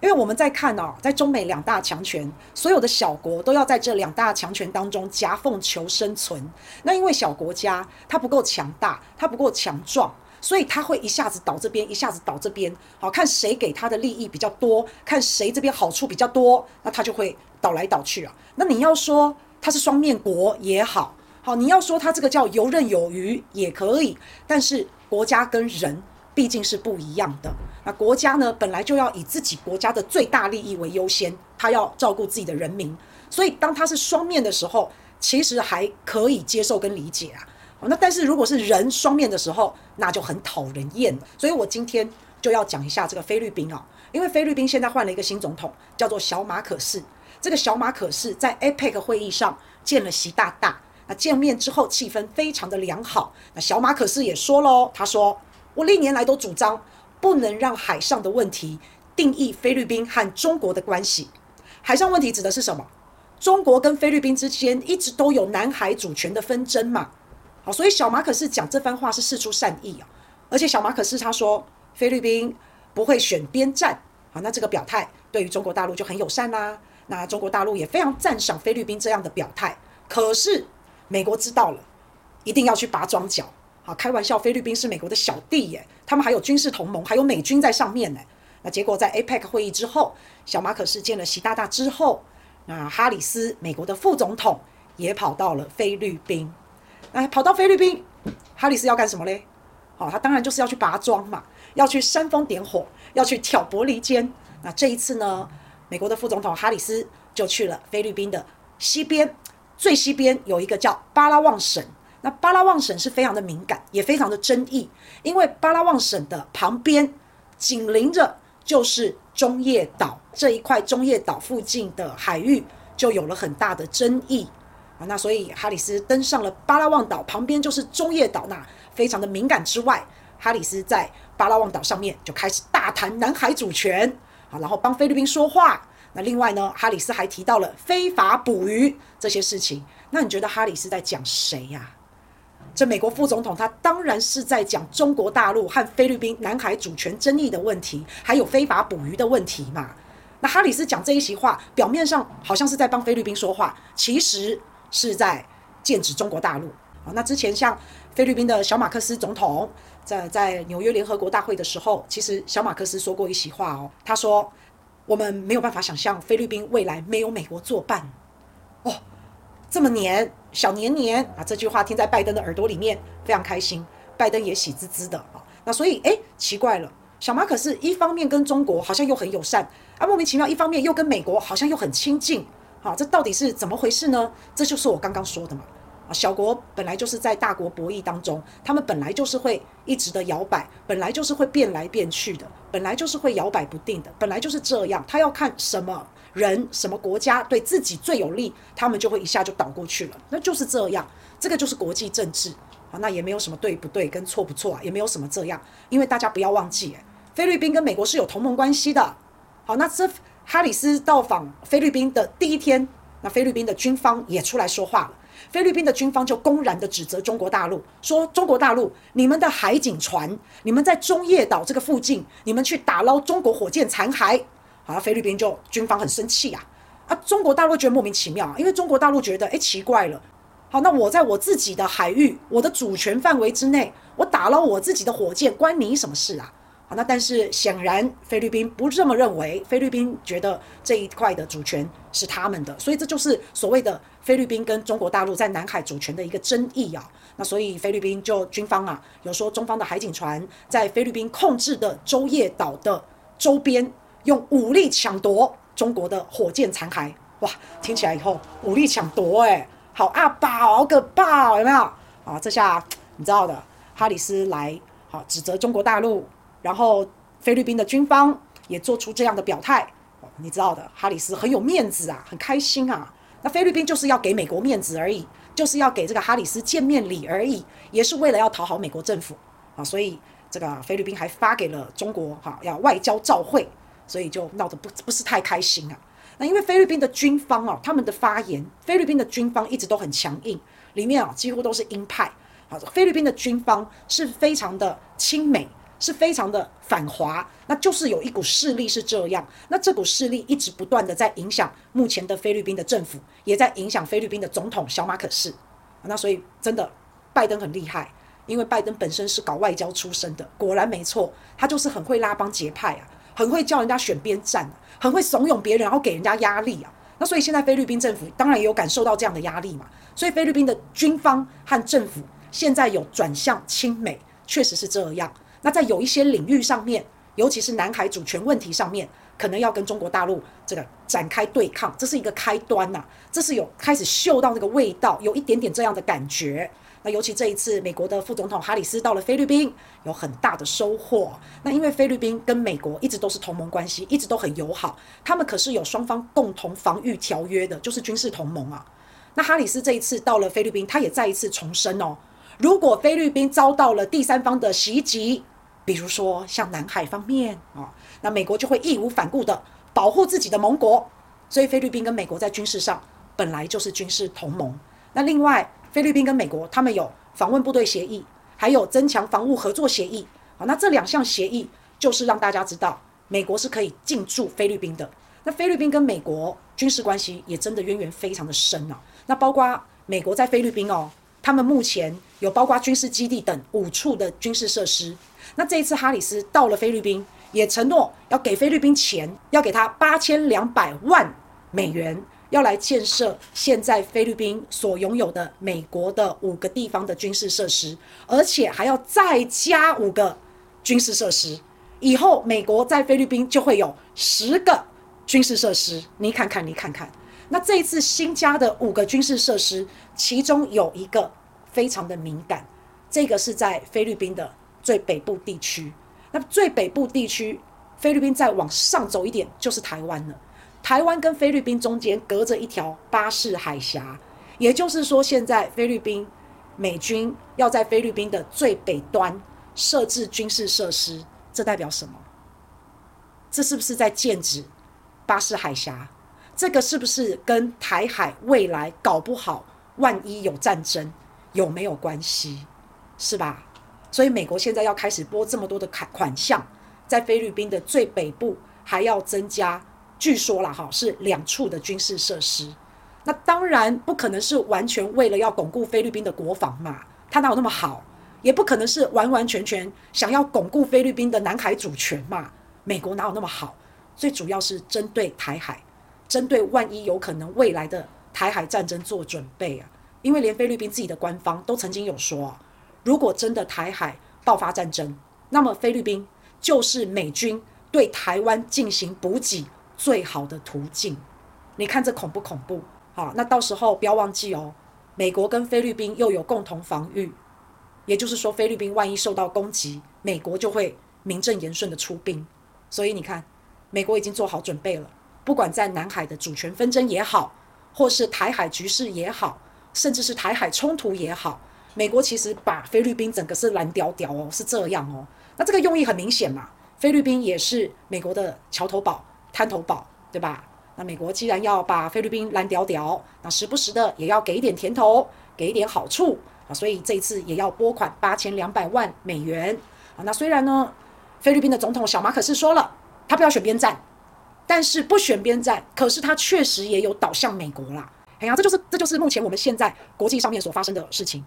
因为我们在看哦，在中美两大强权，所有的小国都要在这两大强权当中夹缝求生存。那因为小国家它不够强大，它不够强壮，所以它会一下子倒这边，一下子倒这边。好，看谁给他的利益比较多，看谁这边好处比较多，那它就会倒来倒去啊。那你要说它是双面国也好，好，你要说它这个叫游刃有余也可以，但是国家跟人。毕竟是不一样的。国家呢，本来就要以自己国家的最大利益为优先，他要照顾自己的人民。所以，当他是双面的时候，其实还可以接受跟理解啊。那但是如果是人双面的时候，那就很讨人厌。所以我今天就要讲一下这个菲律宾啊，因为菲律宾现在换了一个新总统，叫做小马可仕。这个小马可仕在 APEC 会议上见了习大大，那见面之后气氛非常的良好。那小马可仕也说喽，他说。我历年来都主张，不能让海上的问题定义菲律宾和中国的关系。海上问题指的是什么？中国跟菲律宾之间一直都有南海主权的纷争嘛。好，所以小马可是讲这番话是事出善意啊。而且小马可是他说，菲律宾不会选边站。好，那这个表态对于中国大陆就很友善啦。那中国大陆也非常赞赏菲律宾这样的表态。可是美国知道了，一定要去拔桩脚。啊，开玩笑，菲律宾是美国的小弟耶，他们还有军事同盟，还有美军在上面呢。那结果在 APEC 会议之后，小马可是见了习大大之后，那哈里斯美国的副总统也跑到了菲律宾。那跑到菲律宾，哈里斯要干什么嘞？好，他当然就是要去拔桩嘛，要去煽风点火，要去挑拨离间。那这一次呢，美国的副总统哈里斯就去了菲律宾的西边，最西边有一个叫巴拉望省。那巴拉望省是非常的敏感，也非常的争议，因为巴拉望省的旁边紧邻着就是中业岛这一块，中业岛附近的海域就有了很大的争议啊。那所以哈里斯登上了巴拉望岛旁边就是中业岛，那非常的敏感之外，哈里斯在巴拉望岛上面就开始大谈南海主权啊，然后帮菲律宾说话。那另外呢，哈里斯还提到了非法捕鱼这些事情。那你觉得哈里斯在讲谁呀？这美国副总统他当然是在讲中国大陆和菲律宾南海主权争议的问题，还有非法捕鱼的问题嘛。那哈里斯讲这一席话，表面上好像是在帮菲律宾说话，其实是在剑指中国大陆。啊，那之前像菲律宾的小马克思总统在在纽约联合国大会的时候，其实小马克思说过一席话哦，他说我们没有办法想象菲律宾未来没有美国作伴。这么黏，小黏黏啊！这句话听在拜登的耳朵里面非常开心，拜登也喜滋滋的啊。那所以，哎，奇怪了，小马可是一方面跟中国好像又很友善，啊，莫名其妙，一方面又跟美国好像又很亲近，好，这到底是怎么回事呢？这就是我刚刚说的嘛。啊，小国本来就是在大国博弈当中，他们本来就是会一直的摇摆，本来就是会变来变去的，本来就是会摇摆不定的，本来就是这样。他要看什么人、什么国家对自己最有利，他们就会一下就倒过去了。那就是这样，这个就是国际政治啊。那也没有什么对不对跟错不错啊，也没有什么这样，因为大家不要忘记，菲律宾跟美国是有同盟关系的。好，那这哈里斯到访菲律宾的第一天，那菲律宾的军方也出来说话了。菲律宾的军方就公然的指责中国大陆，说中国大陆，你们的海警船，你们在中业岛这个附近，你们去打捞中国火箭残骸，好，菲律宾就军方很生气啊，啊，中国大陆觉得莫名其妙啊，因为中国大陆觉得，哎，奇怪了，好，那我在我自己的海域，我的主权范围之内，我打捞我自己的火箭，关你什么事啊？好，那但是显然菲律宾不这么认为，菲律宾觉得这一块的主权是他们的，所以这就是所谓的菲律宾跟中国大陆在南海主权的一个争议啊。那所以菲律宾就军方啊，有说中方的海警船在菲律宾控制的洲叶岛的周边用武力抢夺中国的火箭残骸，哇，听起来以后武力抢夺，哎，好阿宝个宝，有没有？啊，这下你知道的，哈里斯来好指责中国大陆。然后菲律宾的军方也做出这样的表态，你知道的，哈里斯很有面子啊，很开心啊。那菲律宾就是要给美国面子而已，就是要给这个哈里斯见面礼而已，也是为了要讨好美国政府啊。所以这个菲律宾还发给了中国哈，要外交照会，所以就闹得不不是太开心啊。那因为菲律宾的军方啊，他们的发言，菲律宾的军方一直都很强硬，里面啊几乎都是鹰派好。菲律宾的军方是非常的亲美。是非常的反华，那就是有一股势力是这样。那这股势力一直不断的在影响目前的菲律宾的政府，也在影响菲律宾的总统小马可仕。那所以真的，拜登很厉害，因为拜登本身是搞外交出身的，果然没错，他就是很会拉帮结派啊，很会叫人家选边站，很会怂恿别人，然后给人家压力啊。那所以现在菲律宾政府当然也有感受到这样的压力嘛，所以菲律宾的军方和政府现在有转向亲美，确实是这样。那在有一些领域上面，尤其是南海主权问题上面，可能要跟中国大陆这个展开对抗，这是一个开端呐、这是有开始嗅到那个味道，有一点点这样的感觉。那尤其这一次，美国的副总统哈里斯到了菲律宾，有很大的收获。那因为菲律宾跟美国一直都是同盟关系，一直都很友好，他们可是有双方共同防御条约的，就是军事同盟啊。那哈里斯这一次到了菲律宾，他也再一次重申哦。如果菲律宾遭到了第三方的袭击，比如说像南海方面啊，那美国就会义无反顾地保护自己的盟国。所以菲律宾跟美国在军事上本来就是军事同盟。那另外，菲律宾跟美国他们有访问部队协议，还有增强防务合作协议。好，那这两项协议就是让大家知道，美国是可以进驻菲律宾的。那菲律宾跟美国军事关系也真的渊源非常的深啊。那包括美国在菲律宾哦。他们目前有包括军事基地等五处的军事设施。那这一次哈里斯到了菲律宾，也承诺要给菲律宾钱，要给他八千两百万美元，要来建设现在菲律宾所拥有的美国的五个地方的军事设施，而且还要再加五个军事设施。以后美国在菲律宾就会有十个军事设施。你看看，你看看。那这一次新加的五个军事设施，其中有一个非常的敏感，这个是在菲律宾的最北部地区。那最北部地区，菲律宾再往上走一点就是台湾了。台湾跟菲律宾中间隔着一条巴士海峡，也就是说，现在菲律宾美军要在菲律宾的最北端设置军事设施，这代表什么？这是不是在剑指巴士海峡？这个是不是跟台海未来搞不好，万一有战争，有没有关系？是吧？所以美国现在要开始拨这么多的款款项，在菲律宾的最北部还要增加，据说啦哈，是两处的军事设施。那当然不可能是完全为了要巩固菲律宾的国防嘛，它哪有那么好？也不可能是完完全全想要巩固菲律宾的南海主权嘛，美国哪有那么好？最主要是针对台海。针对万一有可能未来的台海战争做准备啊，因为连菲律宾自己的官方都曾经有说，啊如果真的台海爆发战争，那么菲律宾就是美军对台湾进行补给最好的途径。你看这恐不恐怖？好，那到时候不要忘记哦，美国跟菲律宾又有共同防御，也就是说菲律宾万一受到攻击，美国就会名正言顺的出兵。所以你看，美国已经做好准备了。不管在南海的主权纷争也好，或是台海局势也好，甚至是台海冲突也好，美国其实把菲律宾整个是蓝屌屌哦，是这样哦。那这个用意很明显嘛，菲律宾也是美国的桥头堡、滩头堡，对吧？那美国既然要把菲律宾蓝屌屌，那时不时的也要给一点甜头，给一点好处啊，所以这一次也要拨款八千两百万美元啊。那虽然呢，菲律宾的总统小马可是说了，他不要选边站。但是不选边站，可是他确实也有倒向美国啦。哎呀，这就是这就是目前我们现在国际上面所发生的事情。